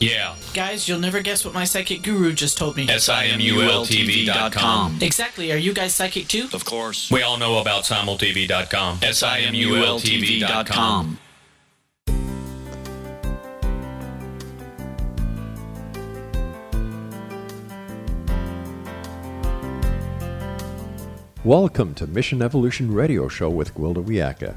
Yeah. Guys, you'll never guess what my psychic guru just told me. S-I-M-U-L-T-V.com. Exactly. Are you guys psychic too? Of course. We all know about simultv.com. S-I-M-U-L-T-V.com. Welcome to Mission Evolution Radio Show with Gwilda Wiyaka,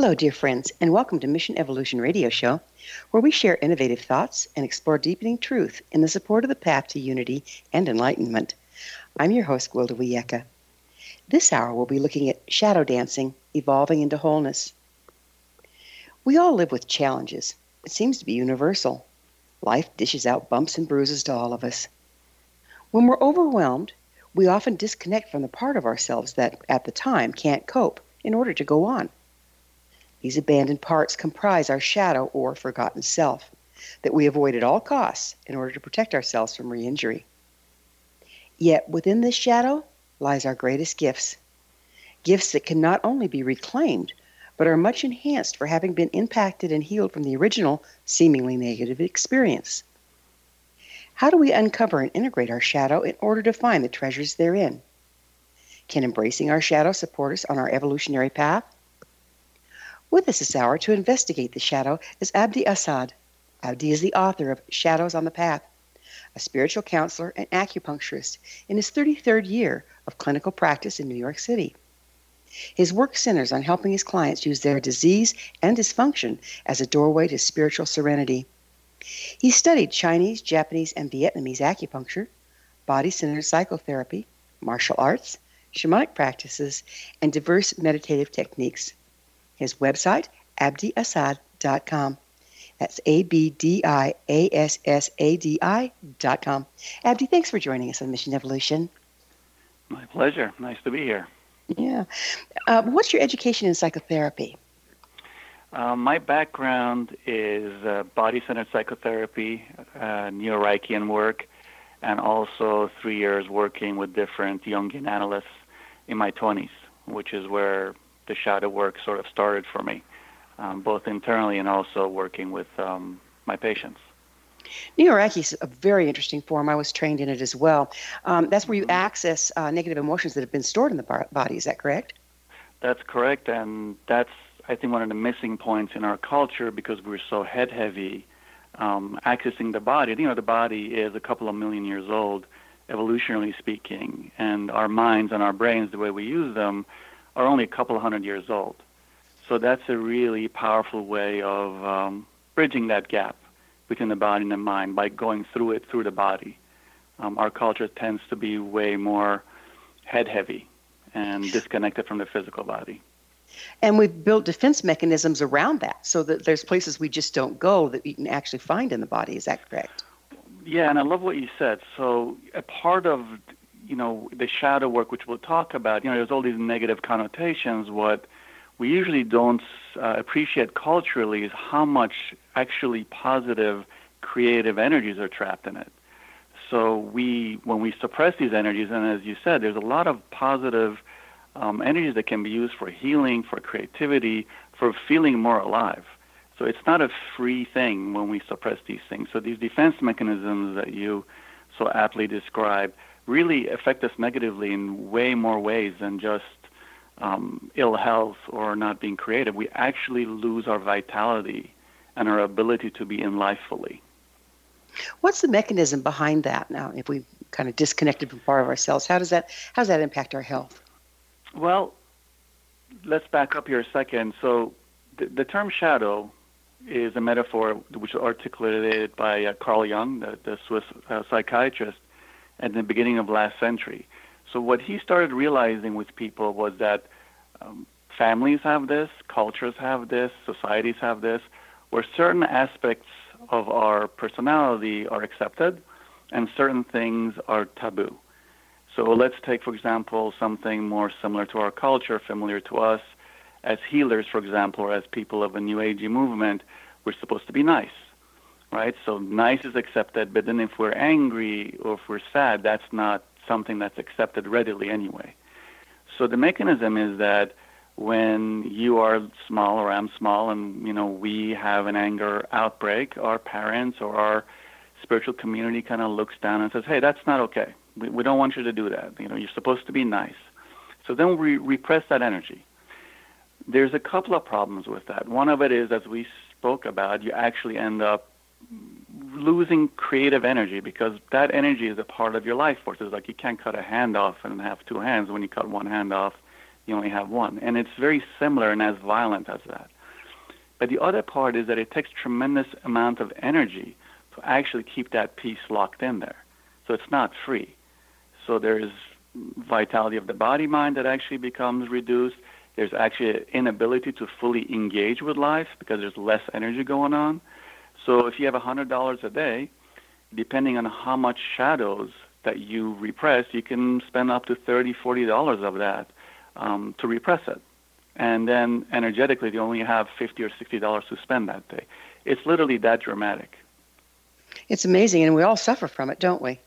Hello, dear friends, and welcome to Mission Evolution Radio Show, where we share innovative thoughts and explore deepening truth in the support of the path to unity and enlightenment. I'm your host, Gwilda Wiyaka. This hour, we'll be looking at shadow dancing, evolving into wholeness. We all live with challenges. It seems to be universal. Life dishes out bumps and bruises to all of us. When we're overwhelmed, we often disconnect from the part of ourselves that, at the time, can't cope in order to go on. These abandoned parts comprise our shadow or forgotten self that we avoid at all costs in order to protect ourselves from re injury. Yet within this shadow lies our greatest gifts gifts that can not only be reclaimed, but are much enhanced for having been impacted and healed from the original, seemingly negative experience. How do we uncover and integrate our shadow in order to find the treasures therein? Can embracing our shadow support us on our evolutionary path? With us this hour to investigate the shadow is Abdi Assad. Abdi is the author of Shadows on the Path, a spiritual counselor and acupuncturist in his 33rd year of clinical practice in New York City. His work centers on helping his clients use their disease and dysfunction as a doorway to spiritual serenity. He studied Chinese, Japanese, and Vietnamese acupuncture, body centered psychotherapy, martial arts, shamanic practices, and diverse meditative techniques. His website, abdiassadi.com. That's A B D I A S S A D I.com. Abdi, thanks for joining us on Mission Evolution. My pleasure. Nice to be here. Yeah. Uh, what's your education in psychotherapy? Uh, my background is uh, body centered psychotherapy, uh, neo Reichian work, and also three years working with different Jungian analysts in my 20s, which is where the shadow work sort of started for me, um, both internally and also working with um, my patients. Neo-Reiki is a very interesting form. I was trained in it as well. Um, that's where you access uh, negative emotions that have been stored in the body. Is that correct? That's correct, and that's I think one of the missing points in our culture because we're so head heavy. Um, accessing the body, you know, the body is a couple of million years old, evolutionarily speaking, and our minds and our brains, the way we use them, are only a couple of hundred years old. So that's a really powerful way of um, bridging that gap between the body and the mind by going through it through the body. Um, our culture tends to be way more head heavy and disconnected from the physical body. And we've built defense mechanisms around that so that there's places we just don't go that you can actually find in the body. Is that correct? Yeah, and I love what you said. So a part of you know, the shadow work, which we'll talk about, you know, there's all these negative connotations. What we usually don't uh, appreciate culturally is how much actually positive, creative energies are trapped in it. so we, when we suppress these energies, and as you said, there's a lot of positive um, energies that can be used for healing, for creativity, for feeling more alive. So it's not a free thing when we suppress these things. So these defense mechanisms that you so aptly describe really affect us negatively in way more ways than just um, ill health or not being creative. We actually lose our vitality and our ability to be in life fully. What's the mechanism behind that now? If we kind of disconnected from part of ourselves, how does that how does that impact our health? Well, let's back up here a second. So, the, the term shadow is a metaphor which was articulated by uh, Carl Jung, the, the Swiss uh, psychiatrist, at the beginning of last century. So, what he started realizing with people was that um, families have this, cultures have this, societies have this, where certain aspects of our personality are accepted and certain things are taboo. So let's take, for example, something more similar to our culture, familiar to us. As healers, for example, or as people of a New Agey movement, we're supposed to be nice, right? So nice is accepted, but then if we're angry or if we're sad, that's not something that's accepted readily anyway. So the mechanism is that when you are small or I'm small and you know we have an anger outbreak, our parents or our spiritual community kind of looks down and says, "Hey, that's not okay. We, we don't want you to do that. You know, you're supposed to be nice." So then we repress that energy. There's a couple of problems with that. One of it is, as we spoke about, you actually end up losing creative energy because that energy is a part of your life force. It's like you can't cut a hand off and have two hands. When you cut one hand off, you only have one. And it's very similar and as violent as that. But the other part is that it takes tremendous amount of energy to actually keep that piece locked in there. So it's not free. So there's vitality of the body mind that actually becomes reduced. There's actually an inability to fully engage with life because there's less energy going on. So if you have $100 a day, depending on how much shadows that you repress, you can spend up to $30, $40 of that um, to repress it. And then energetically, you only have 50 or $60 to spend that day. It's literally that dramatic. It's amazing, and we all suffer from it, don't we?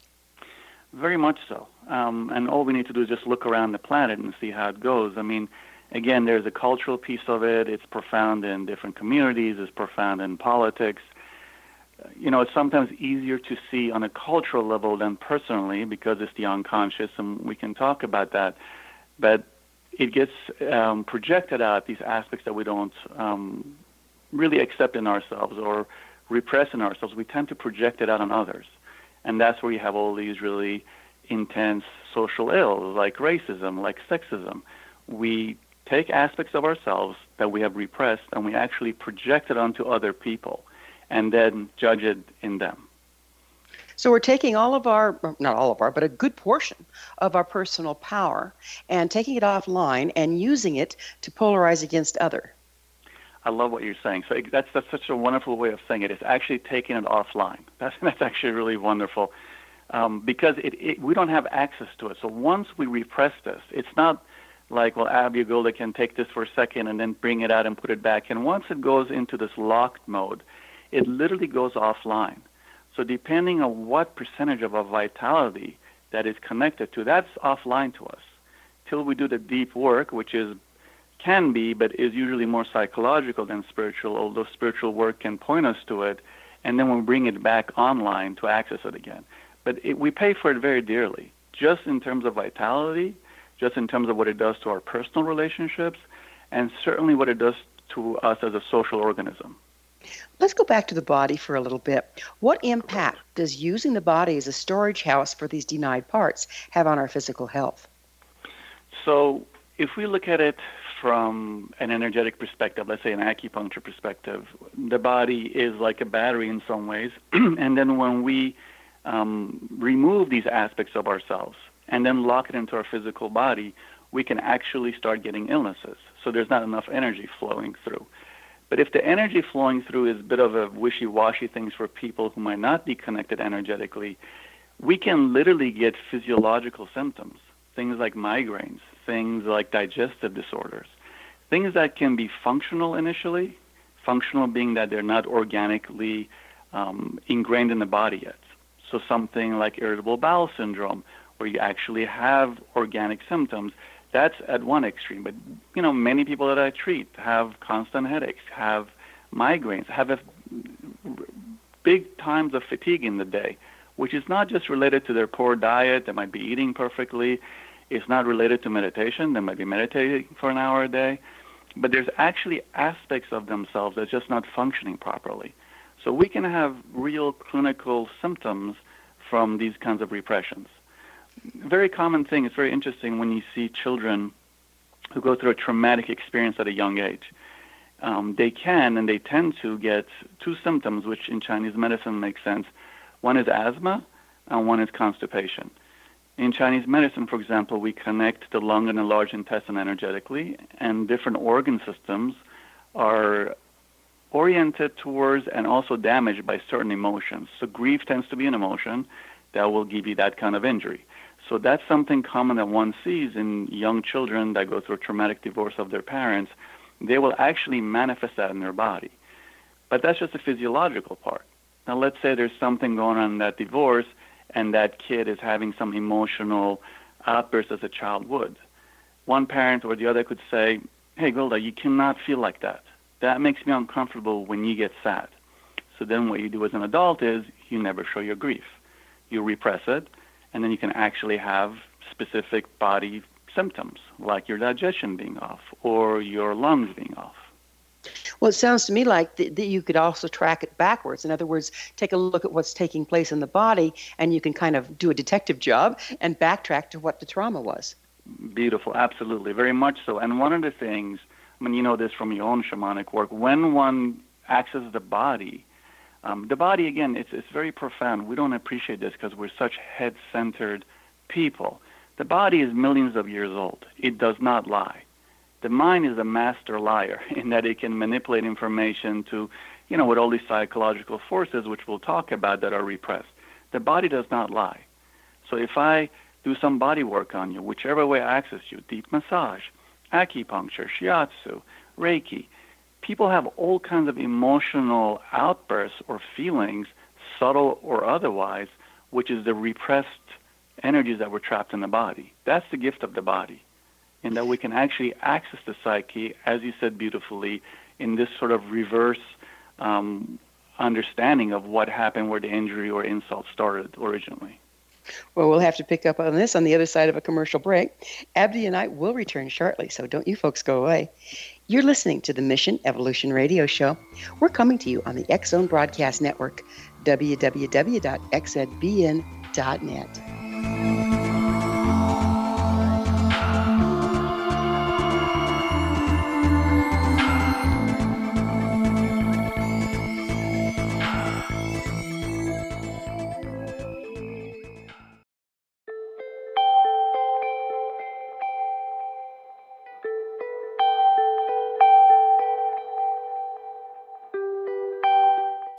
Very much so. Um, and all we need to do is just look around the planet and see how it goes. I mean, again, there's a cultural piece of it. It's profound in different communities. It's profound in politics. You know, it's sometimes easier to see on a cultural level than personally because it's the unconscious, and we can talk about that. But it gets um, projected out these aspects that we don't um, really accept in ourselves or repress in ourselves. We tend to project it out on others, and that's where you have all these really intense social ills like racism, like sexism. We take aspects of ourselves that we have repressed and we actually project it onto other people and then judge it in them. So we're taking all of our, not all of our, but a good portion of our personal power and taking it offline and using it to polarize against other. I love what you're saying. So that's that's such a wonderful way of saying it. It's actually taking it offline. That's that's actually really wonderful um, because it, it, we don't have access to it. So once we repress this, it's not like well, Abby Gulda can take this for a second and then bring it out and put it back. And once it goes into this locked mode, it literally goes offline. So depending on what percentage of our vitality that is connected to, that's offline to us. Till we do the deep work, which is can be, but is usually more psychological than spiritual, although spiritual work can point us to it, and then we bring it back online to access it again. But it, we pay for it very dearly, just in terms of vitality, just in terms of what it does to our personal relationships, and certainly what it does to us as a social organism. Let's go back to the body for a little bit. What impact does using the body as a storage house for these denied parts have on our physical health? So, if we look at it from an energetic perspective, let's say an acupuncture perspective, the body is like a battery in some ways. and then when we um, remove these aspects of ourselves and then lock it into our physical body, we can actually start getting illnesses. So there's not enough energy flowing through. But if the energy flowing through is a bit of a wishy-washy thing for people who might not be connected energetically, we can literally get physiological symptoms, things like migraines, things like digestive disorders, things that can be functional initially, functional being that they're not organically um, ingrained in the body yet. So something like irritable bowel syndrome, where you actually have organic symptoms, that's at one extreme. But you know, many people that I treat have constant headaches, have migraines, have a, big times of fatigue in the day, which is not just related to their poor diet. They might be eating perfectly. It's not related to meditation. They might be meditating for an hour a day. But there's actually aspects of themselves that's just not functioning properly. So we can have real clinical symptoms from these kinds of repressions. Very common thing, it's very interesting when you see children who go through a traumatic experience at a young age. Um, they can and they tend to get two symptoms, which in Chinese medicine makes sense. One is asthma, and one is constipation. In Chinese medicine, for example, we connect the lung and the large intestine energetically, and different organ systems are oriented towards and also damaged by certain emotions. So grief tends to be an emotion that will give you that kind of injury. So that's something common that one sees in young children that go through a traumatic divorce of their parents. They will actually manifest that in their body. But that's just the physiological part. Now let's say there's something going on in that divorce and that kid is having some emotional outburst as a child would. One parent or the other could say, Hey, Gwilda, you cannot feel like that. That makes me uncomfortable when you get sad. So then what you do as an adult is you never show your grief. You repress it, and then you can actually have specific body symptoms like your digestion being off or your lungs being off. Well, it sounds to me like that you could also track it backwards. In other words, take a look at what's taking place in the body, and you can kind of do a detective job and backtrack to what the trauma was. Beautiful, absolutely, very much so. And one of the things I mean, you know this from your own shamanic work. When one accesses the body, um, the body again, it's it's very profound. We don't appreciate this because we're such head-centered people. The body is millions of years old. It does not lie. The mind is a master liar in that it can manipulate information to, you know, with all these psychological forces, which we'll talk about, that are repressed. The body does not lie. So if I do some body work on you, whichever way I access you, deep massage, acupuncture, shiatsu, Reiki. People have all kinds of emotional outbursts or feelings, subtle or otherwise, which is the repressed energies that were trapped in the body. That's the gift of the body, in that we can actually access the psyche, as you said beautifully, in this sort of reverse um, understanding of what happened where the injury or insult started originally. Well, we'll have to pick up on this on the other side of a commercial break. Abdi and I will return shortly, so don't you folks go away. You're listening to the Mission Evolution Radio Show. We're coming to you on the Zone Broadcast Network, www.xzbn.net.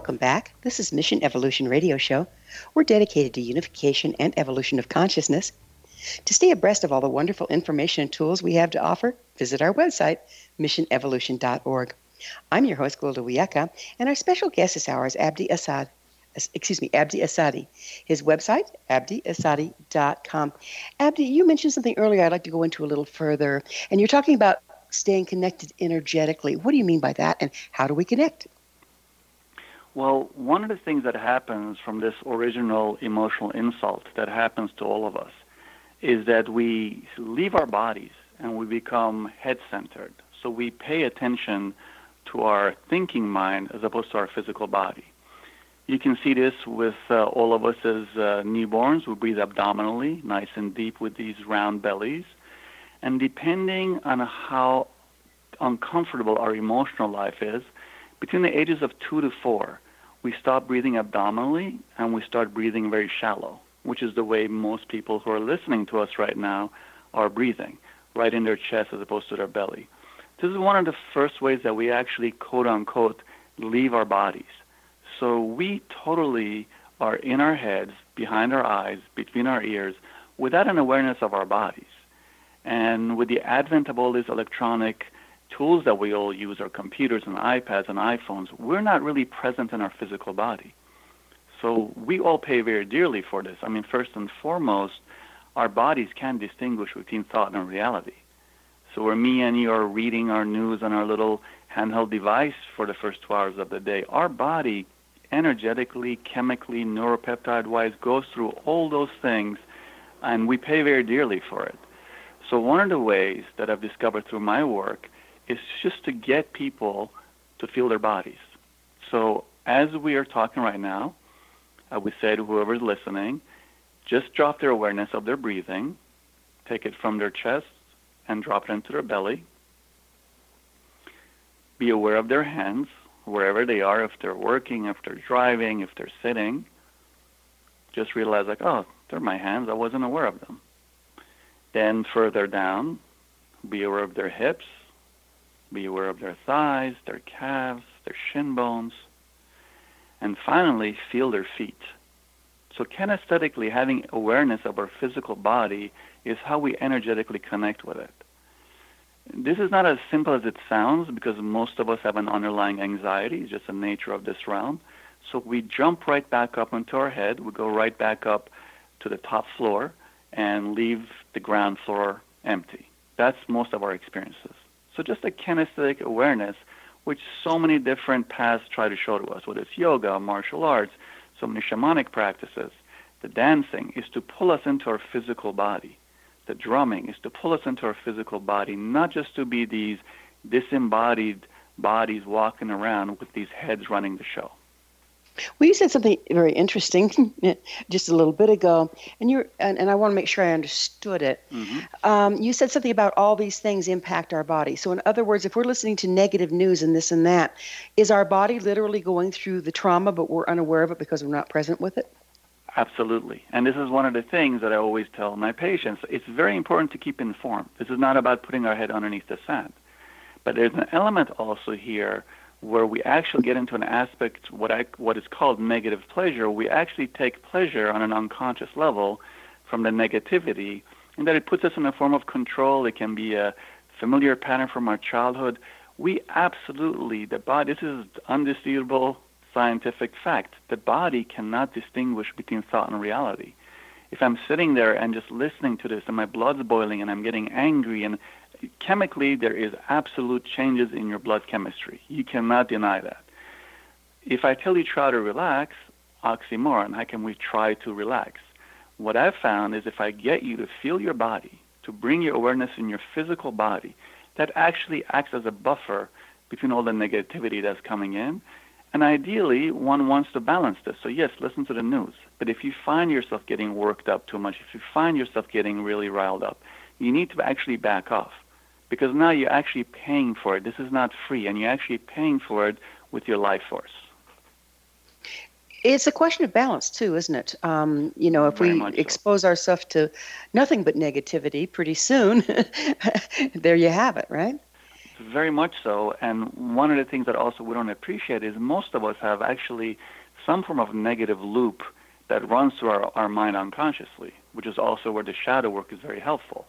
Welcome back. This is Mission Evolution Radio Show. We're dedicated to unification and evolution of consciousness. To stay abreast of all the wonderful information and tools we have to offer, visit our website, missionevolution.org. I'm your host, Gwilda Wiyaka, and our special guest this hour is Abdi Assad. Excuse me, Abdi Assadi. His website, abdiassadi.com. Abdi, you mentioned something earlier I'd like to go into a little further, and you're talking about staying connected energetically. What do you mean by that, and how do we connect? Well, one of the things that happens from this original emotional insult that happens to all of us is that we leave our bodies and we become head centered. So we pay attention to our thinking mind as opposed to our physical body. You can see this with uh, all of us as uh, newborns. We breathe abdominally, nice and deep with these round bellies. And depending on how uncomfortable our emotional life is, between the ages of two to four, we stop breathing abdominally and we start breathing very shallow, which is the way most people who are listening to us right now are breathing, right in their chest as opposed to their belly. This is one of the first ways that we actually, quote unquote, leave our bodies. So we totally are in our heads, behind our eyes, between our ears, without an awareness of our bodies. And with the advent of all these electronic tools that we all use, our computers and iPads and iPhones, we're not really present in our physical body. So we all pay very dearly for this. I mean, first and foremost, our bodies can distinguish between thought and reality. So where me and you are reading our news on our little handheld device for the first two hours of the day, our body energetically, chemically, neuropeptide wise goes through all those things and we pay very dearly for it. So one of the ways that I've discovered through my work is just to get people to feel their bodies. So as we are talking right now, I would say to whoever's listening, just drop their awareness of their breathing, take it from their chest and drop it into their belly. Be aware of their hands, wherever they are, if they're working, if they're driving, if they're sitting. Just realize, like, oh, they're my hands. I wasn't aware of them. Then further down, be aware of their hips, be aware of their thighs, their calves, their shin bones. And finally, feel their feet. So, kinesthetically, having awareness of our physical body is how we energetically connect with it. This is not as simple as it sounds because most of us have an underlying anxiety, it's just the nature of this realm. So, we jump right back up into our head, we go right back up to the top floor, and leave the ground floor empty. That's most of our experiences. So just a kinesthetic awareness, which so many different paths try to show to us, whether it's yoga, martial arts, so many shamanic practices. The dancing is to pull us into our physical body. The drumming is to pull us into our physical body, not just to be these disembodied bodies walking around with these heads running the show. Well, you said something very interesting just a little bit ago, and you and, and I want to make sure I understood it. Mm-hmm. Um, you said something about all these things impact our body. So, in other words, if we're listening to negative news and this and that, is our body literally going through the trauma, but we're unaware of it because we're not present with it? Absolutely. And this is one of the things that I always tell my patients. It's very important to keep informed. This is not about putting our head underneath the sand. But there's an element also here where we actually get into an aspect what I what is called negative pleasure. We actually take pleasure on an unconscious level from the negativity, and that it puts us in a form of control. It can be a familiar pattern from our childhood. We absolutely the body. This is undisputable scientific fact. The body cannot distinguish between thought and reality. If I'm sitting there and just listening to this, and my blood's boiling, and I'm getting angry and chemically, there is absolute changes in your blood chemistry. You cannot deny that. If I tell you try to relax, oxymoron, how can we try to relax? What I've found is if I get you to feel your body, to bring your awareness in your physical body, that actually acts as a buffer between all the negativity that's coming in. And ideally, one wants to balance this. So, yes, listen to the news. But if you find yourself getting worked up too much, if you find yourself getting really riled up, you need to actually back off because now you're actually paying for it. This is not free, and you're actually paying for it with your life force. It's a question of balance, too, isn't it? Um, you know, if Very we expose so. ourselves to nothing but negativity, pretty soon, there you have it, right? Very much so. And one of the things that also we don't appreciate is most of us have actually some form of negative loop that runs through our, our mind unconsciously, which is also where the shadow work is very helpful.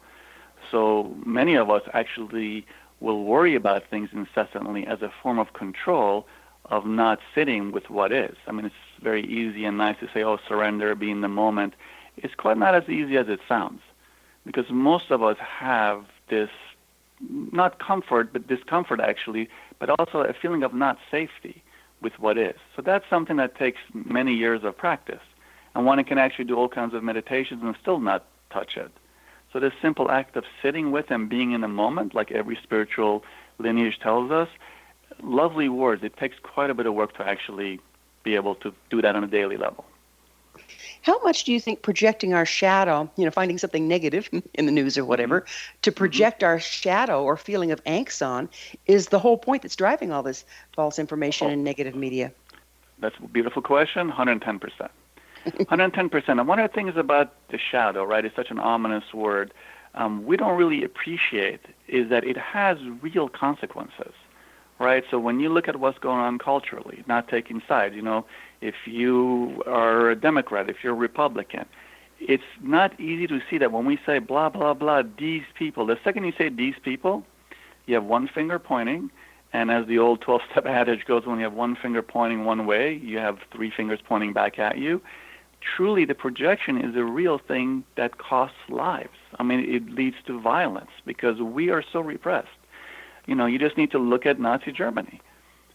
So many of us actually will worry about things incessantly as a form of control of not sitting with what is. I mean, it's very easy and nice to say, oh, surrender, be in the moment. It's quite not as easy as it sounds because most of us have this not comfort, but discomfort actually, but also a feeling of not safety with what is. So that's something that takes many years of practice. And one can actually do all kinds of meditations and still not touch it. So this simple act of sitting with and being in the moment, like every spiritual lineage tells us, lovely words. It takes quite a bit of work to actually be able to do that on a daily level. How much do you think projecting our shadow, you know, finding something negative in the news or whatever, mm-hmm. to project mm-hmm. our shadow or feeling of angst on is the whole point that's driving all this false information oh. and negative media? That's a beautiful question, 110%. 110%. And one of the things about the shadow, right, is such an ominous word, um, we don't really appreciate is that it has real consequences, right? So when you look at what's going on culturally, not taking sides, you know, if you are a Democrat, if you're a Republican, it's not easy to see that when we say blah, blah, blah, these people, the second you say these people, you have one finger pointing, and as the old 12 step adage goes, when you have one finger pointing one way, you have three fingers pointing back at you truly the projection is a real thing that costs lives. I mean, it leads to violence because we are so repressed. You know, you just need to look at Nazi Germany,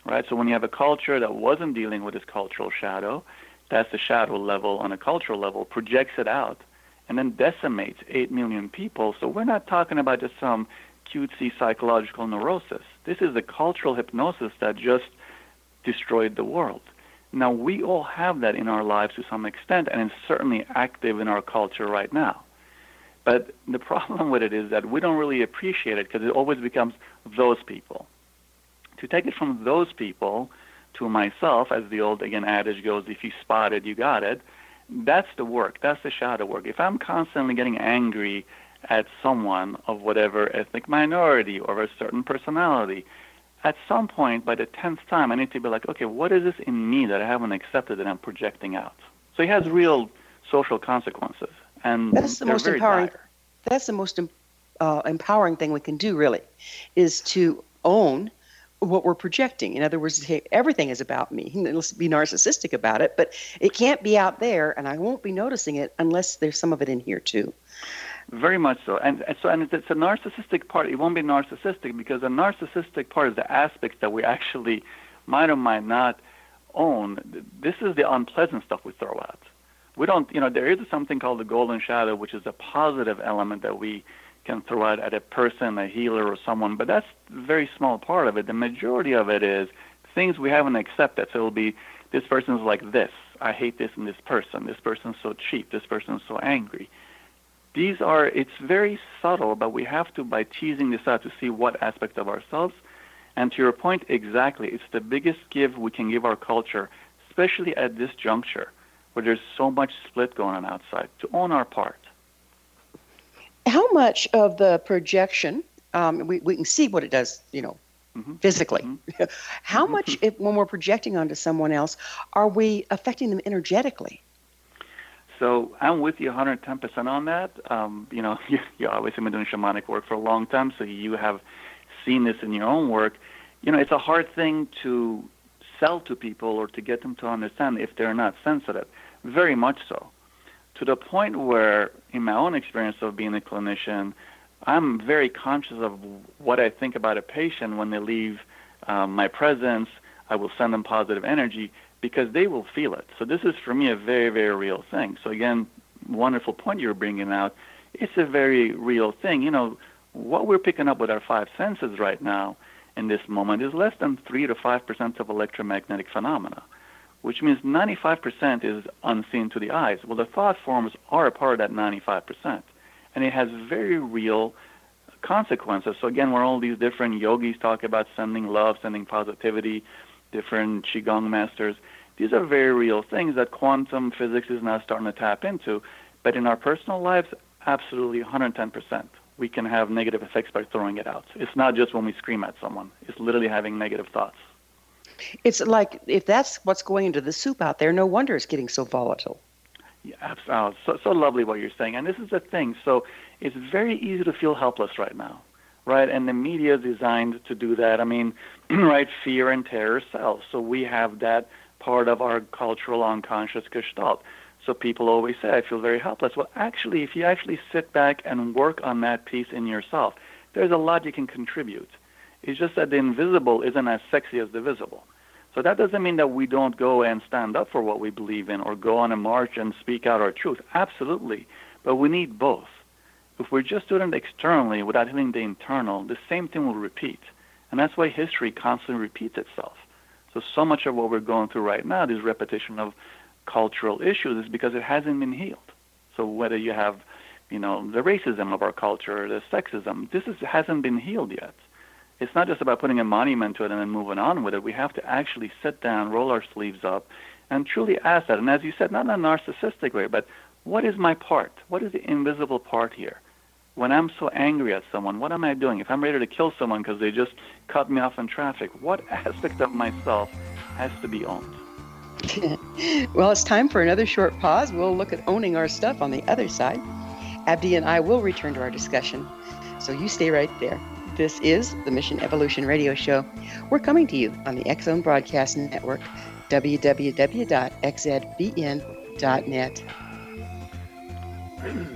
right? So when you have a culture that wasn't dealing with its cultural shadow, that's the shadow level on a cultural level, projects it out, and then decimates 8 million people. So we're not talking about just some cutesy psychological neurosis. This is a cultural hypnosis that just destroyed the world. Now, we all have that in our lives to some extent, and it's certainly active in our culture right now. But the problem with it is that we don't really appreciate it because it always becomes those people. To take it from those people to myself, as the old, again, adage goes, if you spot it, you got it, that's the work. That's the shadow work. If I'm constantly getting angry at someone of whatever ethnic minority or a certain personality, at some point, by the tenth time, I need to be like, okay, what is this in me that I haven't accepted that I'm projecting out? So it has real social consequences, and that's the most empowering. Dire. That's the most uh, empowering thing we can do, really, is to own what we're projecting. In other words, hey, everything is about me. Let's be narcissistic about it, but it can't be out there, and I won't be noticing it unless there's some of it in here too. Very much so. And, and so, and it's a narcissistic part. It won't be narcissistic because a narcissistic part is the aspects that we actually might or might not own. This is the unpleasant stuff we throw out. We don't, you know, there is something called the golden shadow, which is a positive element that we can throw out at a person, a healer, or someone, but that's a very small part of it. The majority of it is things we haven't accepted. So it'll be this person's like this. I hate this and this person. This person's so cheap. This person's so angry. These are, it's very subtle, but we have to, by teasing this out, to see what aspect of ourselves. And to your point, exactly, it's the biggest give we can give our culture, especially at this juncture where there's so much split going on outside, to own our part. How much of the projection, um, we, we can see what it does, you know, mm-hmm. physically. Mm-hmm. How mm-hmm. much, if, when we're projecting onto someone else, are we affecting them energetically? So I'm with you 110% on that. Um, you know, you, you obviously been doing shamanic work for a long time, so you have seen this in your own work. You know, it's a hard thing to sell to people or to get them to understand if they're not sensitive. Very much so. To the point where, in my own experience of being a clinician, I'm very conscious of what I think about a patient when they leave um, my presence. I will send them positive energy because they will feel it. So this is for me a very, very real thing. So again, wonderful point you're bringing out. It's a very real thing. You know, what we're picking up with our five senses right now in this moment is less than 3 to 5% of electromagnetic phenomena, which means 95% is unseen to the eyes. Well, the thought forms are a part of that 95%, and it has very real consequences. So again, where all these different yogis talk about sending love, sending positivity, different qigong masters, these are very real things that quantum physics is now starting to tap into. But in our personal lives, absolutely 110% we can have negative effects by throwing it out. It's not just when we scream at someone, it's literally having negative thoughts. It's like if that's what's going into the soup out there, no wonder it's getting so volatile. Yeah, absolutely. Oh, so, so lovely what you're saying. And this is the thing. So it's very easy to feel helpless right now, right? And the media is designed to do that. I mean, right, fear and terror sells. So we have that part of our cultural unconscious gestalt. So people always say, I feel very helpless. Well, actually, if you actually sit back and work on that piece in yourself, there's a lot you can contribute. It's just that the invisible isn't as sexy as the visible. So that doesn't mean that we don't go and stand up for what we believe in or go on a march and speak out our truth. Absolutely. But we need both. If we're just doing it externally without healing the internal, the same thing will repeat. And that's why history constantly repeats itself. So, so much of what we're going through right now, this repetition of cultural issues is because it hasn't been healed. So whether you have, you know, the racism of our culture, or the sexism, this is, hasn't been healed yet. It's not just about putting a monument to it and then moving on with it. We have to actually sit down, roll our sleeves up, and truly ask that. And as you said, not in a narcissistic way, but what is my part? What is the invisible part here? When I'm so angry at someone, what am I doing? If I'm ready to kill someone because they just cut me off in traffic, what aspect of myself has to be owned? well, it's time for another short pause. We'll look at owning our stuff on the other side. Abdi and I will return to our discussion. So you stay right there. This is the Mission Evolution Radio Show. We're coming to you on the X Zone Broadcast Network, www.xzbn.net.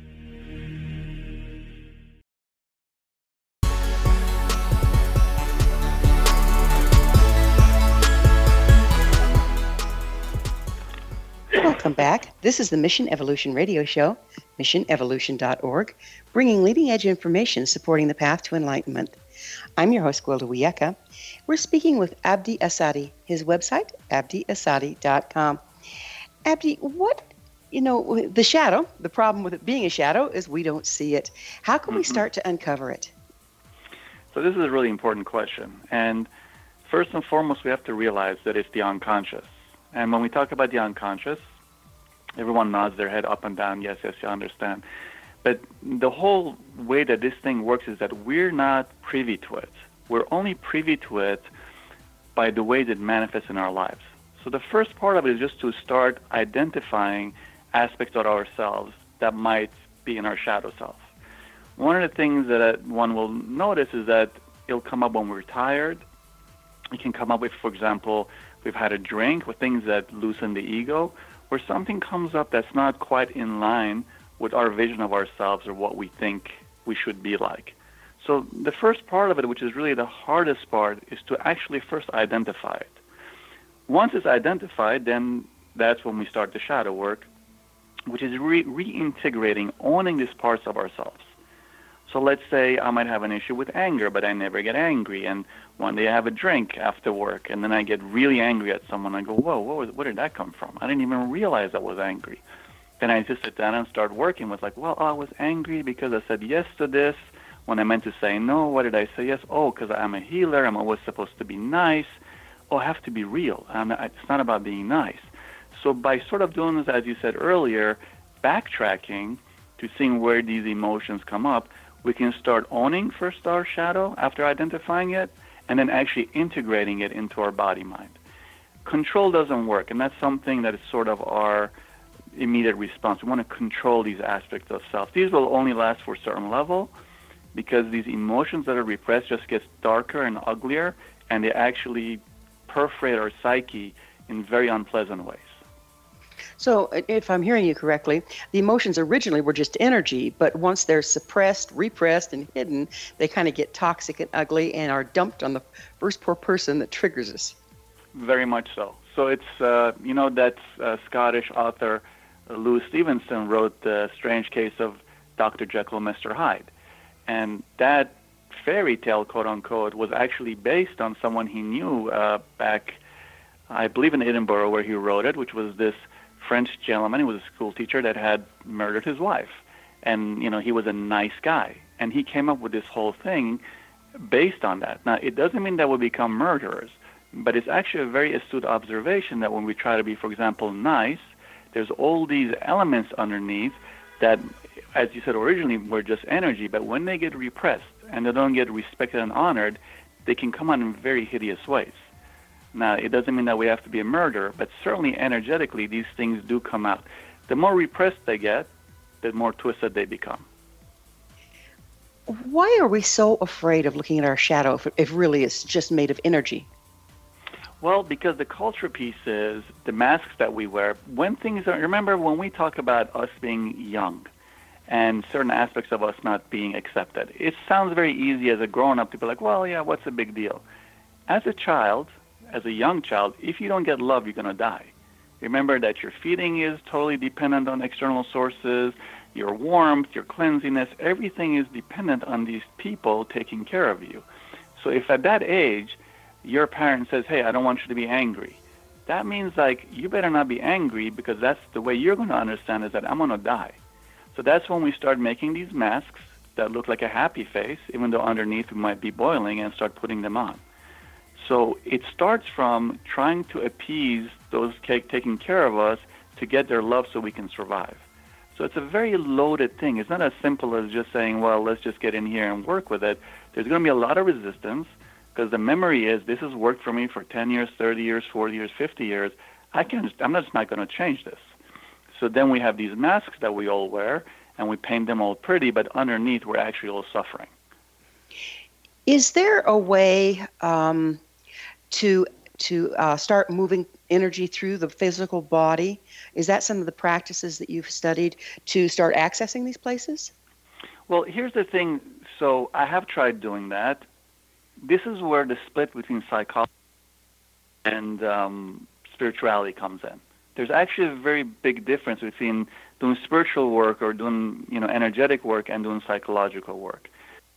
Welcome back. This is the Mission Evolution Radio Show, missionevolution.org, bringing leading edge information supporting the path to enlightenment. I'm your host, Gwilda Wiyaka. We're speaking with Abdi Assadi, his website, abdiassadi.com. Abdi, what, you know, the shadow, the problem with it being a shadow is we don't see it. How can mm-hmm. we start to uncover it? So, this is a really important question. And first and foremost, we have to realize that it's the unconscious. And when we talk about the unconscious, everyone nods their head up and down. Yes, yes, you understand. But the whole way that this thing works is that we're not privy to it. We're only privy to it by the way that it manifests in our lives. So the first part of it is just to start identifying aspects of ourselves that might be in our shadow self. One of the things that uh, one will notice is that it'll come up when we're tired. It can come up with, for example, we've had a drink with things that loosen the ego, where something comes up that's not quite in line with our vision of ourselves or what we think we should be like. So the first part of it, which is really the hardest part, is to actually first identify it. Once it's identified, then that's when we start the shadow work, which is re- reintegrating, owning these parts of ourselves. So let's say I might have an issue with anger, but I never get angry. And one day I have a drink after work, and then I get really angry at someone. I go, whoa, what was, where did that come from? I didn't even realize I was angry. Then I just sit down and start working with like, well, I was angry because I said yes to this when I meant to say no. What did I say yes? Oh, because I'm a healer. I'm always supposed to be nice. Oh, I have to be real. I'm, it's not about being nice. So by sort of doing this, as you said earlier, backtracking to seeing where these emotions come up, we can start owning first our shadow after identifying it and then actually integrating it into our body mind. Control doesn't work, and that's something that is sort of our immediate response. We want to control these aspects of self. These will only last for a certain level because these emotions that are repressed just get darker and uglier, and they actually perforate our psyche in very unpleasant ways. So, if I'm hearing you correctly, the emotions originally were just energy, but once they're suppressed, repressed, and hidden, they kind of get toxic and ugly and are dumped on the first poor person that triggers us. Very much so. So, it's, uh, you know, that uh, Scottish author Louis Stevenson wrote The Strange Case of Dr. Jekyll and Mr. Hyde. And that fairy tale, quote unquote, was actually based on someone he knew uh, back, I believe, in Edinburgh, where he wrote it, which was this French gentleman. He was a school teacher that had murdered his wife, and you know he was a nice guy, and he came up with this whole thing based on that. Now it doesn't mean that we become murderers, but it's actually a very astute observation that when we try to be, for example, nice, there's all these elements underneath that, as you said originally, were just energy, but when they get repressed and they don't get respected and honored, they can come out in very hideous ways. Now, it doesn't mean that we have to be a murderer, but certainly energetically, these things do come out. The more repressed they get, the more twisted they become. Why are we so afraid of looking at our shadow if, if really it's just made of energy? Well, because the culture piece is the masks that we wear. When things are, remember when we talk about us being young and certain aspects of us not being accepted, it sounds very easy as a grown up to be like, well, yeah, what's the big deal? As a child, as a young child, if you don't get love, you're going to die. Remember that your feeding is totally dependent on external sources, your warmth, your cleanliness, everything is dependent on these people taking care of you. So if at that age your parent says, "Hey, I don't want you to be angry," that means like you better not be angry because that's the way you're going to understand is that I'm going to die. So that's when we start making these masks that look like a happy face, even though underneath we might be boiling, and start putting them on. So it starts from trying to appease those taking care of us to get their love so we can survive. So it's a very loaded thing. It's not as simple as just saying, well, let's just get in here and work with it. There's going to be a lot of resistance because the memory is this has worked for me for 10 years, 30 years, 40 years, 50 years. I can, I'm just not going to change this. So then we have these masks that we all wear, and we paint them all pretty, but underneath we're actually all suffering. Is there a way um, to to uh, start moving energy through the physical body? Is that some of the practices that you've studied to start accessing these places? Well, here's the thing. So I have tried doing that. This is where the split between psychology and um, spirituality comes in. There's actually a very big difference between doing spiritual work or doing you know energetic work and doing psychological work.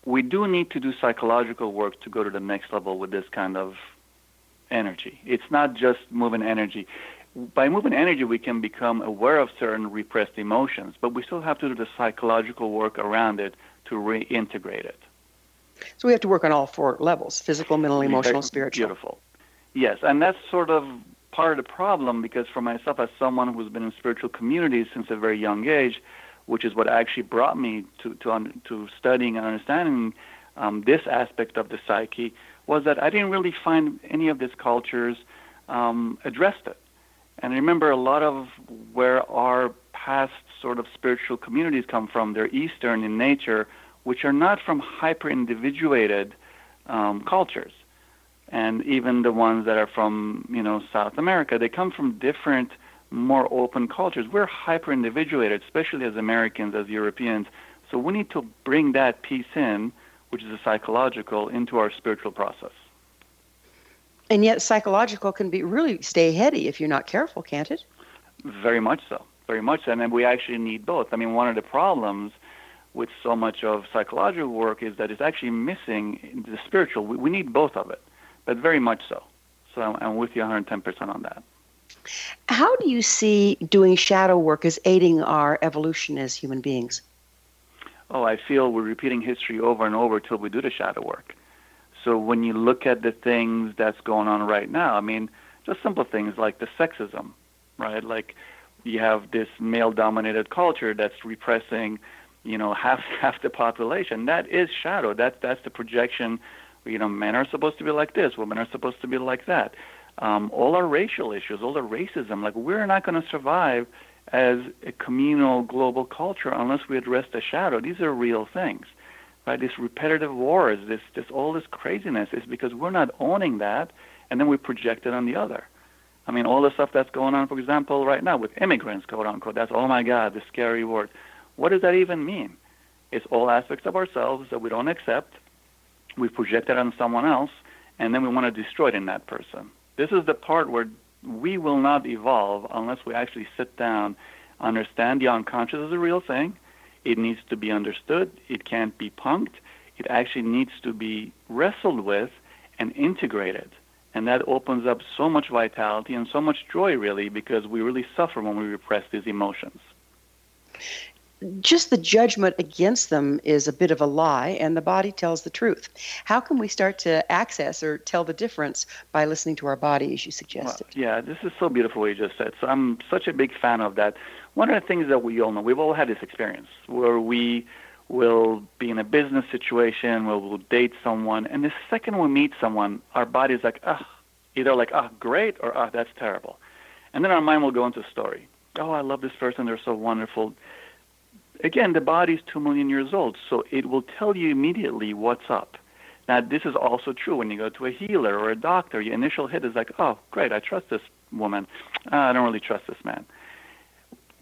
We do need to do psychological work to go to the next level with this kind of energy. It's not just moving energy. By moving energy, we can become aware of certain repressed emotions, but we still have to do the psychological work around it to reintegrate it. So we have to work on all four levels physical, mental, emotional, spiritual. Beautiful. Yes, and that's sort of part of the problem because for myself, as someone who's been in spiritual communities since a very young age, which is what actually brought me to, to, to studying and understanding um, this aspect of the psyche, was that I didn't really find any of these cultures um, addressed it. And I remember a lot of where our past sort of spiritual communities come from, they're Eastern in nature, which are not from hyper individuated um, cultures. And even the ones that are from, you know, South America, they come from different, more open cultures. We're hyper individuated, especially as Americans, as Europeans. So we need to bring that piece in which is a psychological, into our spiritual process. And yet, psychological can be really stay heady if you're not careful, can't it? Very much so. Very much so. And we actually need both. I mean, one of the problems with so much of psychological work is that it's actually missing the spiritual. We, we need both of it, but very much so. So I'm, I'm with you 110% on that. How do you see doing shadow work as aiding our evolution as human beings? Oh, I feel we're repeating history over and over till we do the shadow work. So when you look at the things that's going on right now, I mean, just simple things like the sexism, right? Like you have this male-dominated culture that's repressing, you know, half half the population. That is shadow. That's that's the projection. You know, men are supposed to be like this, women are supposed to be like that. Um, all our racial issues, all the racism, like we're not going to survive as a communal global culture unless we address the shadow. These are real things, right? These repetitive wars, this, this all this craziness is because we're not owning that, and then we project it on the other. I mean, all the stuff that's going on, for example, right now with immigrants, quote unquote. That's oh my God, the scary word. What does that even mean? It's all aspects of ourselves that we don't accept. We project it on someone else, and then we want to destroy it in that person. This is the part where we will not evolve unless we actually sit down, understand the unconscious is a real thing. It needs to be understood. It can't be punked. It actually needs to be wrestled with and integrated. And that opens up so much vitality and so much joy, really, because we really suffer when we repress these emotions just the judgment against them is a bit of a lie, and the body tells the truth. How can we start to access or tell the difference by listening to our body, as you suggested? Well, yeah, this is so beautiful what you just said. So I'm such a big fan of that. One of the things that we all know, we've all had this experience where we will be in a business situation, where we'll date someone, and the second we meet someone, our body's like, ah, either like, ah, great, or ah, that's terrible. And then our mind will go into a story. Oh, I love this person, they're so wonderful again, the body is 2 million years old, so it will tell you immediately what's up. Now, this is also true when you go to a healer or a doctor. Your initial hit is like, oh, great, I trust this woman. Uh, I don't really trust this man.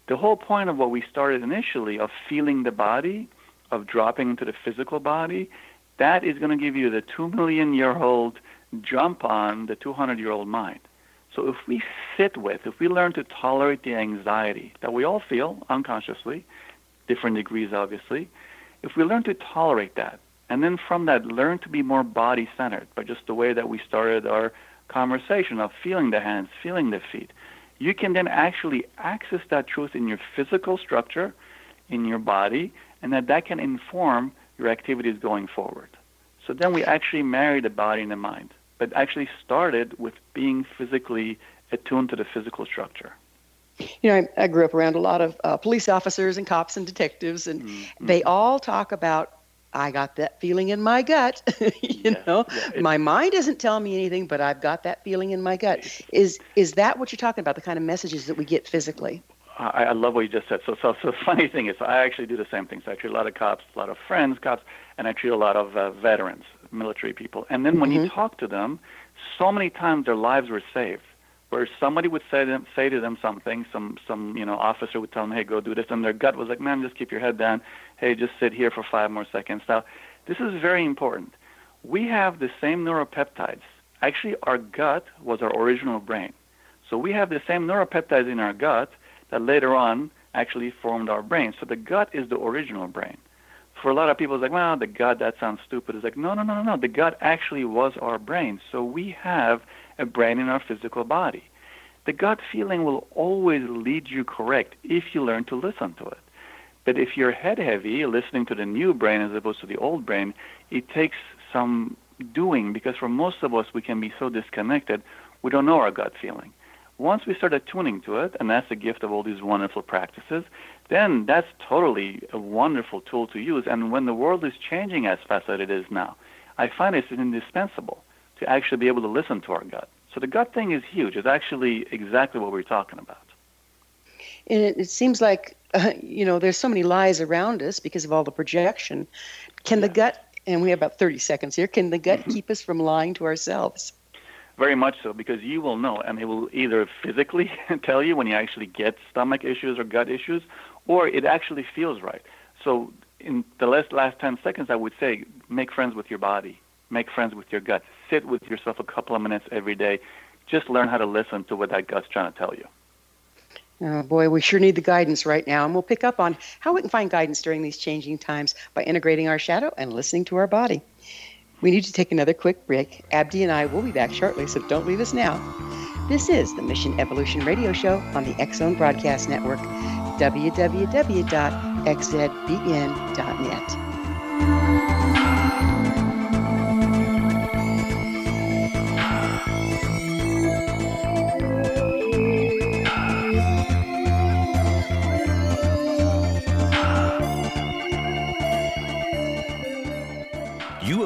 The whole point of what we started initially of feeling the body, of dropping into the physical body, that is going to give you the 2 million year old jump on the 200 year old mind. So if we sit with, if we learn to tolerate the anxiety that we all feel unconsciously, different degrees, obviously. If we learn to tolerate that, and then from that learn to be more body centered by just the way that we started our conversation of feeling the hands, feeling the feet, you can then actually access that truth in your physical structure, in your body, and that that can inform your activities going forward. So then we actually marry the body and the mind, but actually started with being physically attuned to the physical structure. You know, I, I grew up around a lot of uh, police officers and cops and detectives, and mm-hmm. they all talk about I got that feeling in my gut. you yeah, know, yeah, my mind isn't telling me anything, but I've got that feeling in my gut. Is is that what you're talking about? The kind of messages that we get physically? I, I love what you just said. So, so, so the funny thing is, I actually do the same thing. So I treat a lot of cops, a lot of friends, cops, and I treat a lot of uh, veterans, military people. And then when mm-hmm. you talk to them, so many times their lives were saved. Where somebody would say to them, say to them something, some some you know officer would tell them, hey, go do this, and their gut was like, man, just keep your head down. Hey, just sit here for five more seconds. Now, this is very important. We have the same neuropeptides. Actually, our gut was our original brain. So we have the same neuropeptides in our gut that later on actually formed our brain. So the gut is the original brain. For a lot of people, it's like, well, the gut, that sounds stupid. It's like, no, no, no, no, no. The gut actually was our brain. So we have a brain in our physical body. The gut feeling will always lead you correct if you learn to listen to it. But if you're head heavy, listening to the new brain as opposed to the old brain, it takes some doing because for most of us, we can be so disconnected, we don't know our gut feeling. Once we start attuning to it, and that's the gift of all these wonderful practices, then that's totally a wonderful tool to use. And when the world is changing as fast as it is now, I find it's indispensable to actually be able to listen to our gut. So the gut thing is huge. It's actually exactly what we're talking about. And it, it seems like, uh, you know, there's so many lies around us because of all the projection. Can yeah. the gut, and we have about 30 seconds here, can the gut mm-hmm. keep us from lying to ourselves? Very much so, because you will know, and it will either physically tell you when you actually get stomach issues or gut issues, or it actually feels right. So, in the last last ten seconds, I would say make friends with your body, make friends with your gut, sit with yourself a couple of minutes every day, just learn how to listen to what that gut's trying to tell you. Oh boy, we sure need the guidance right now, and we'll pick up on how we can find guidance during these changing times by integrating our shadow and listening to our body. We need to take another quick break. Abdi and I will be back shortly, so don't leave us now. This is the Mission Evolution Radio Show on the Zone Broadcast Network, www.xzbn.net.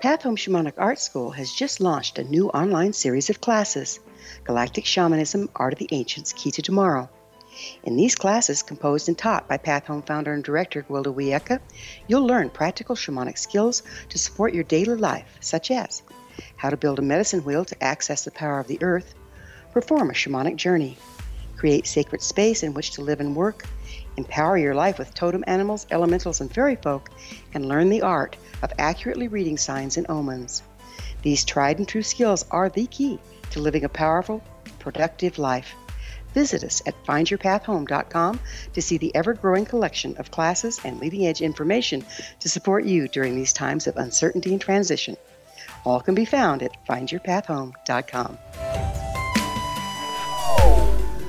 Path Home Shamanic Art School has just launched a new online series of classes Galactic Shamanism Art of the Ancients Key to Tomorrow. In these classes, composed and taught by Path Home founder and director Gwilda Wiyaka, you'll learn practical shamanic skills to support your daily life, such as how to build a medicine wheel to access the power of the earth, perform a shamanic journey, create sacred space in which to live and work, empower your life with totem animals, elementals, and fairy folk, and learn the art of accurately reading signs and omens. These tried and true skills are the key to living a powerful, productive life. Visit us at findyourpathhome.com to see the ever growing collection of classes and leading edge information to support you during these times of uncertainty and transition. All can be found at findyourpathhome.com.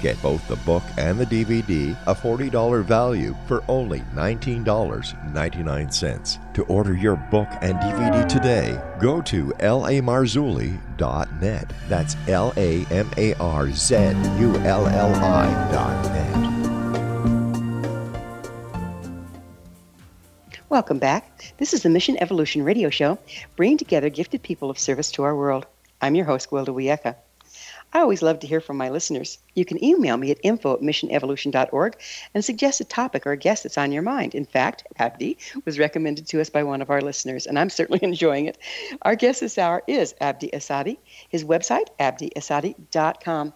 Get both the book and the DVD, a $40 value, for only $19.99. To order your book and DVD today, go to lamarzulli.net. That's L A M A R Z U L L I.net. Welcome back. This is the Mission Evolution Radio Show, bringing together gifted people of service to our world. I'm your host, Gwilda Wiyaka. I always love to hear from my listeners. You can email me at info at missionevolution.org and suggest a topic or a guest that's on your mind. In fact, Abdi was recommended to us by one of our listeners, and I'm certainly enjoying it. Our guest this hour is Abdi Assadi. His website, abdiassadi.com.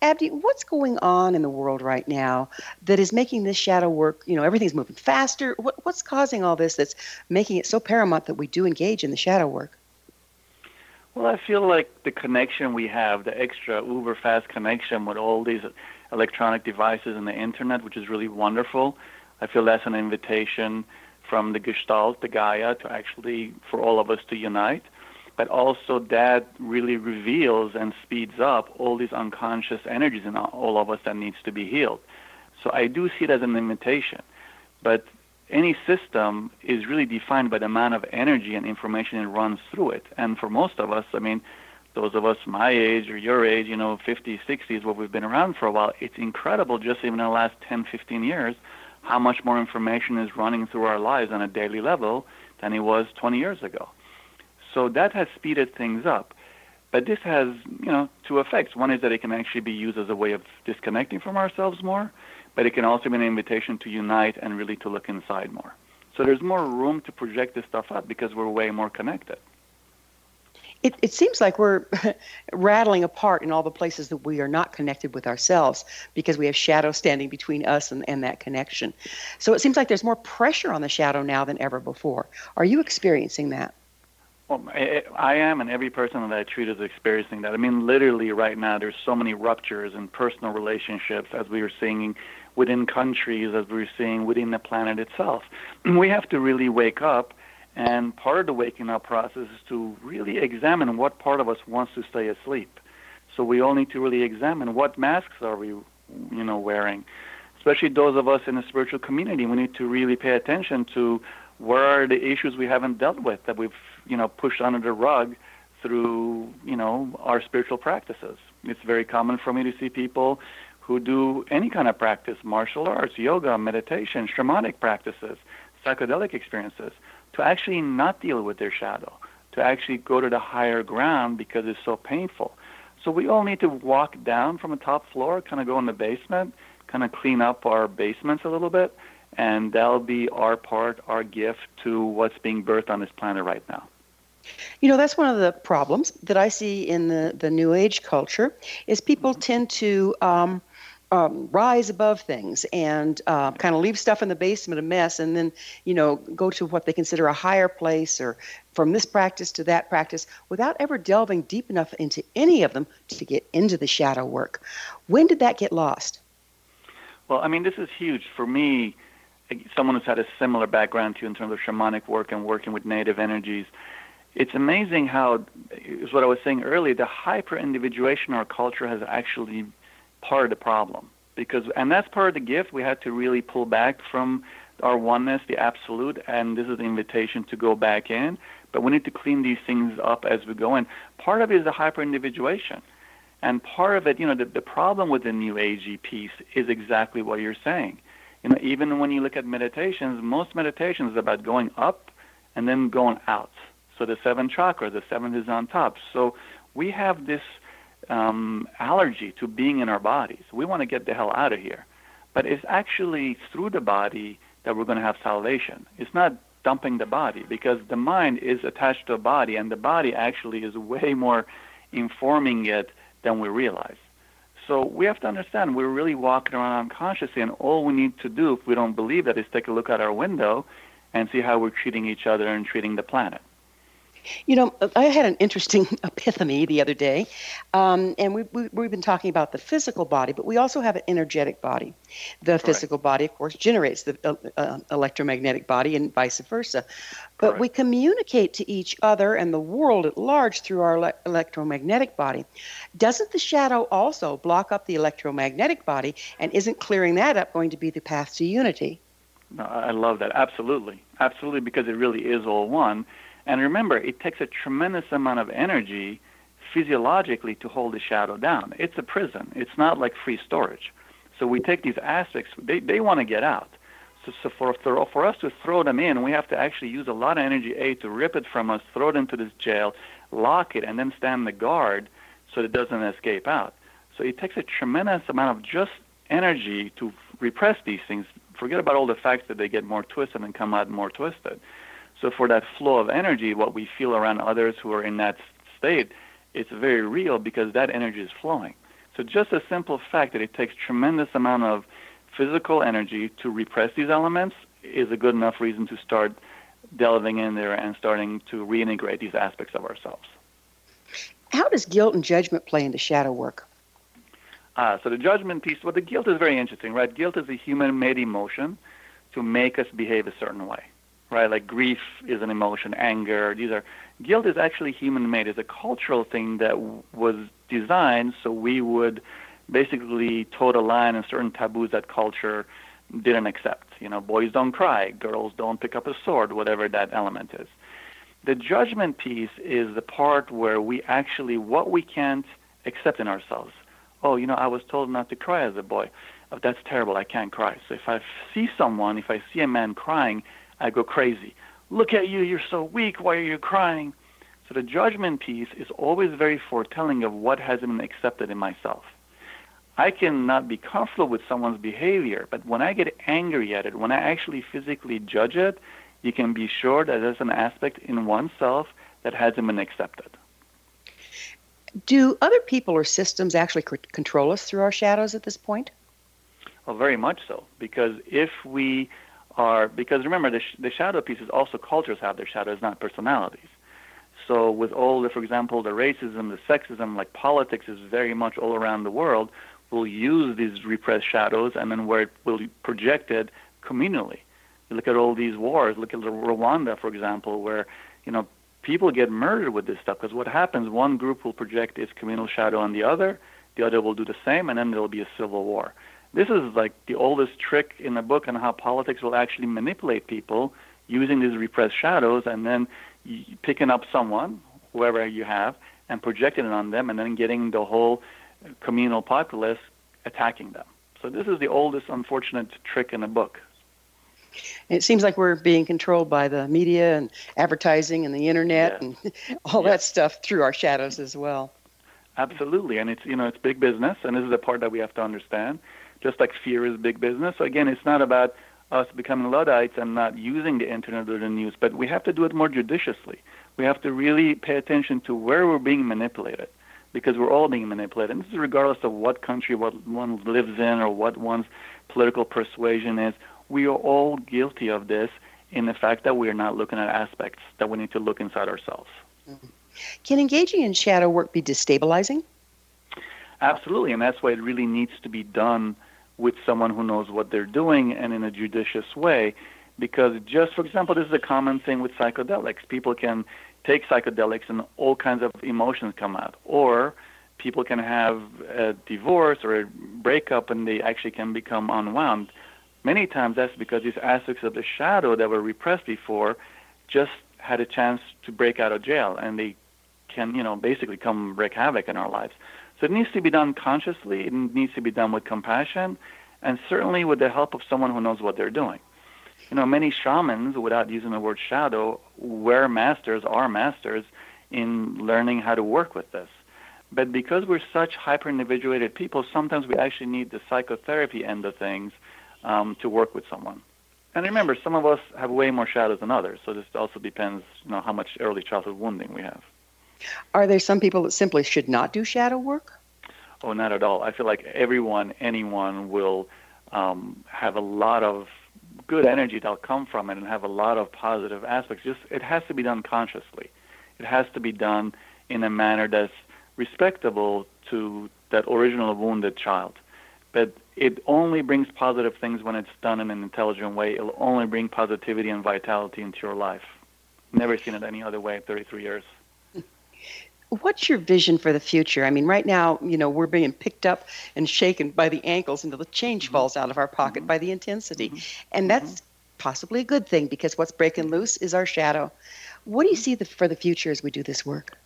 Abdi, what's going on in the world right now that is making this shadow work? You know, everything's moving faster. What, what's causing all this that's making it so paramount that we do engage in the shadow work? Well, I feel like the connection we have, the extra uber fast connection with all these electronic devices and the internet, which is really wonderful. I feel that's an invitation from the Gestalt, the Gaia, to actually for all of us to unite. But also that really reveals and speeds up all these unconscious energies in all of us that needs to be healed. So I do see it as an invitation. But any system is really defined by the amount of energy and information it runs through it. And for most of us, I mean, those of us my age or your age, you know, 50, 60 is what we've been around for a while. It's incredible just even in the last 10, 15 years how much more information is running through our lives on a daily level than it was 20 years ago. So that has speeded things up. But this has, you know, two effects. One is that it can actually be used as a way of disconnecting from ourselves more but it can also be an invitation to unite and really to look inside more. So there's more room to project this stuff out because we're way more connected. It, it seems like we're rattling apart in all the places that we are not connected with ourselves because we have shadow standing between us and, and that connection. So it seems like there's more pressure on the shadow now than ever before. Are you experiencing that? Well, I, I am, and every person that I treat is experiencing that. I mean, literally, right now, there's so many ruptures in personal relationships as we are seeing within countries as we're seeing within the planet itself. We have to really wake up, and part of the waking up process is to really examine what part of us wants to stay asleep. So we all need to really examine what masks are we, you know, wearing. Especially those of us in the spiritual community, we need to really pay attention to where are the issues we haven't dealt with that we've, you know, pushed under the rug through, you know, our spiritual practices. It's very common for me to see people who do any kind of practice, martial arts, yoga, meditation, shamanic practices, psychedelic experiences, to actually not deal with their shadow, to actually go to the higher ground because it's so painful. So we all need to walk down from the top floor, kind of go in the basement, kind of clean up our basements a little bit, and that'll be our part, our gift to what's being birthed on this planet right now. You know, that's one of the problems that I see in the, the New Age culture is people mm-hmm. tend to um, um, rise above things and uh, kind of leave stuff in the basement a mess and then you know go to what they consider a higher place or from this practice to that practice without ever delving deep enough into any of them to get into the shadow work. When did that get lost? Well i mean this is huge. For me someone who's had a similar background to you in terms of shamanic work and working with native energies it's amazing how is what i was saying earlier the hyper individuation our culture has actually part of the problem. Because and that's part of the gift we had to really pull back from our oneness the absolute and this is the invitation to go back in. But we need to clean these things up as we go in. Part of it is the hyper individuation and part of it you know the, the problem with the new agey piece is exactly what you're saying. You know even when you look at meditations most meditations is about going up and then going out. So the seven chakras the seventh is on top. So we have this um, allergy to being in our bodies. We want to get the hell out of here. But it's actually through the body that we're going to have salvation. It's not dumping the body because the mind is attached to a body, and the body actually is way more informing it than we realize. So we have to understand we're really walking around unconsciously, and all we need to do, if we don't believe that, is take a look out our window and see how we're treating each other and treating the planet. You know, I had an interesting epiphany the other day, um, and we, we, we've been talking about the physical body, but we also have an energetic body. The Correct. physical body, of course, generates the uh, uh, electromagnetic body, and vice versa. But Correct. we communicate to each other and the world at large through our le- electromagnetic body. Doesn't the shadow also block up the electromagnetic body, and isn't clearing that up going to be the path to unity? No, I love that. Absolutely. Absolutely, because it really is all one. And remember, it takes a tremendous amount of energy physiologically to hold the shadow down. It's a prison. It's not like free storage. So we take these aspects, they, they want to get out. So, so for, for us to throw them in, we have to actually use a lot of energy, A, to rip it from us, throw it into this jail, lock it, and then stand the guard so it doesn't escape out. So it takes a tremendous amount of just energy to repress these things. Forget about all the facts that they get more twisted and come out more twisted. So for that flow of energy, what we feel around others who are in that state, it's very real because that energy is flowing. So just a simple fact that it takes tremendous amount of physical energy to repress these elements is a good enough reason to start delving in there and starting to reintegrate these aspects of ourselves. How does guilt and judgment play into shadow work? Uh, so the judgment piece, well, the guilt is very interesting, right? Guilt is a human-made emotion to make us behave a certain way right? Like grief is an emotion, anger. These are guilt is actually human-made. It's a cultural thing that w- was designed so we would basically toe the line on certain taboos that culture didn't accept. You know, boys don't cry, girls don't pick up a sword, whatever that element is. The judgment piece is the part where we actually what we can't accept in ourselves. Oh, you know, I was told not to cry as a boy. Oh, that's terrible. I can't cry. So if I see someone, if I see a man crying, I go crazy. Look at you, you're so weak. Why are you crying? So the judgment piece is always very foretelling of what hasn't been accepted in myself. I cannot be comfortable with someone's behavior, but when I get angry at it, when I actually physically judge it, you can be sure that there's an aspect in oneself that hasn't been accepted. Do other people or systems actually control us through our shadows at this point? Well, very much so, because if we are because remember the, sh- the shadow pieces also cultures have their shadows, not personalities. So with all the, for example, the racism, the sexism, like politics is very much all around the world. Will use these repressed shadows, and then where it will be projected communally. You look at all these wars. Look at Rwanda, for example, where you know people get murdered with this stuff because what happens? One group will project its communal shadow on the other, the other will do the same, and then there will be a civil war. This is like the oldest trick in the book on how politics will actually manipulate people using these repressed shadows and then picking up someone, whoever you have, and projecting it on them and then getting the whole communal populace attacking them. So this is the oldest unfortunate trick in the book. It seems like we're being controlled by the media and advertising and the internet and all that stuff through our shadows as well. Absolutely, and it's you know it's big business, and this is the part that we have to understand just like fear is big business. So again, it's not about us becoming Luddites and not using the internet or the news, but we have to do it more judiciously. We have to really pay attention to where we're being manipulated because we're all being manipulated. And this is regardless of what country what one lives in or what one's political persuasion is. We are all guilty of this in the fact that we are not looking at aspects that we need to look inside ourselves. Mm-hmm. Can engaging in shadow work be destabilizing? Absolutely, and that's why it really needs to be done with someone who knows what they're doing and in a judicious way. Because just, for example, this is a common thing with psychedelics. People can take psychedelics and all kinds of emotions come out. Or people can have a divorce or a breakup and they actually can become unwound. Many times that's because these aspects of the shadow that were repressed before just had a chance to break out of jail and they can, you know, basically come wreak havoc in our lives. So it needs to be done consciously, it needs to be done with compassion, and certainly with the help of someone who knows what they're doing. You know, many shamans, without using the word shadow, were masters, are masters in learning how to work with this. But because we're such hyper individuated people, sometimes we actually need the psychotherapy end of things um, to work with someone. And remember, some of us have way more shadows than others, so this also depends, you know, how much early childhood wounding we have. Are there some people that simply should not do shadow work? Oh, not at all. I feel like everyone, anyone will um, have a lot of good energy that'll come from it and have a lot of positive aspects. Just it has to be done consciously. It has to be done in a manner that's respectable to that original wounded child. But it only brings positive things when it's done in an intelligent way. It'll only bring positivity and vitality into your life. Never seen it any other way in 33 years. What's your vision for the future? I mean, right now, you know, we're being picked up and shaken by the ankles until the change mm-hmm. falls out of our pocket mm-hmm. by the intensity. Mm-hmm. And that's mm-hmm. possibly a good thing because what's breaking loose is our shadow. What do you see the, for the future as we do this work?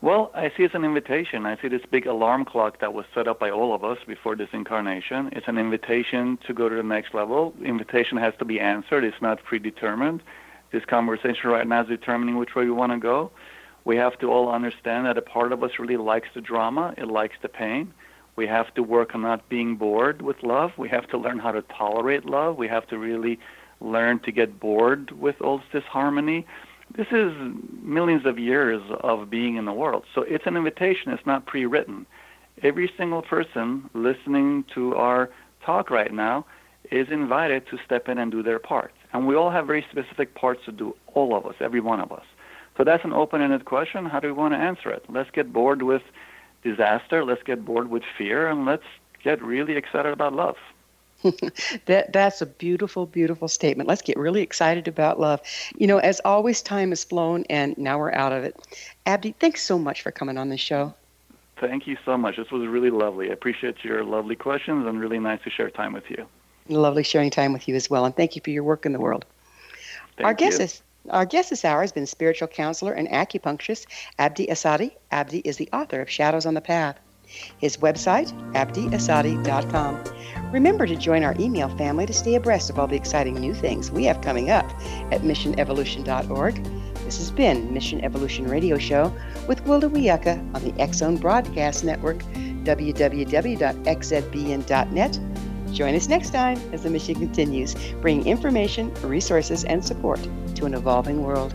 Well, I see it's an invitation. I see this big alarm clock that was set up by all of us before this incarnation. It's an invitation to go to the next level. Invitation has to be answered. It's not predetermined. This conversation right now is determining which way we want to go we have to all understand that a part of us really likes the drama, it likes the pain. We have to work on not being bored with love. We have to learn how to tolerate love. We have to really learn to get bored with all this harmony. This is millions of years of being in the world. So it's an invitation, it's not pre written. Every single person listening to our talk right now is invited to step in and do their part. And we all have very specific parts to do, all of us, every one of us. So that's an open-ended question. How do we want to answer it? Let's get bored with disaster. Let's get bored with fear, and let's get really excited about love. that that's a beautiful, beautiful statement. Let's get really excited about love. You know, as always, time has flown, and now we're out of it. Abdi, thanks so much for coming on the show. Thank you so much. This was really lovely. I appreciate your lovely questions, and really nice to share time with you. Lovely sharing time with you as well, and thank you for your work in the world. Thank Our guest is our guest this hour has been spiritual counselor and acupuncturist Abdi Assadi. Abdi is the author of Shadows on the Path. His website, abdiassadi.com. Remember to join our email family to stay abreast of all the exciting new things we have coming up at missionevolution.org. This has been Mission Evolution Radio Show with Gwilda Wiyaka on the Zone Broadcast Network, www.xzbn.net Join us next time as the mission continues, bringing information, resources, and support to an evolving world.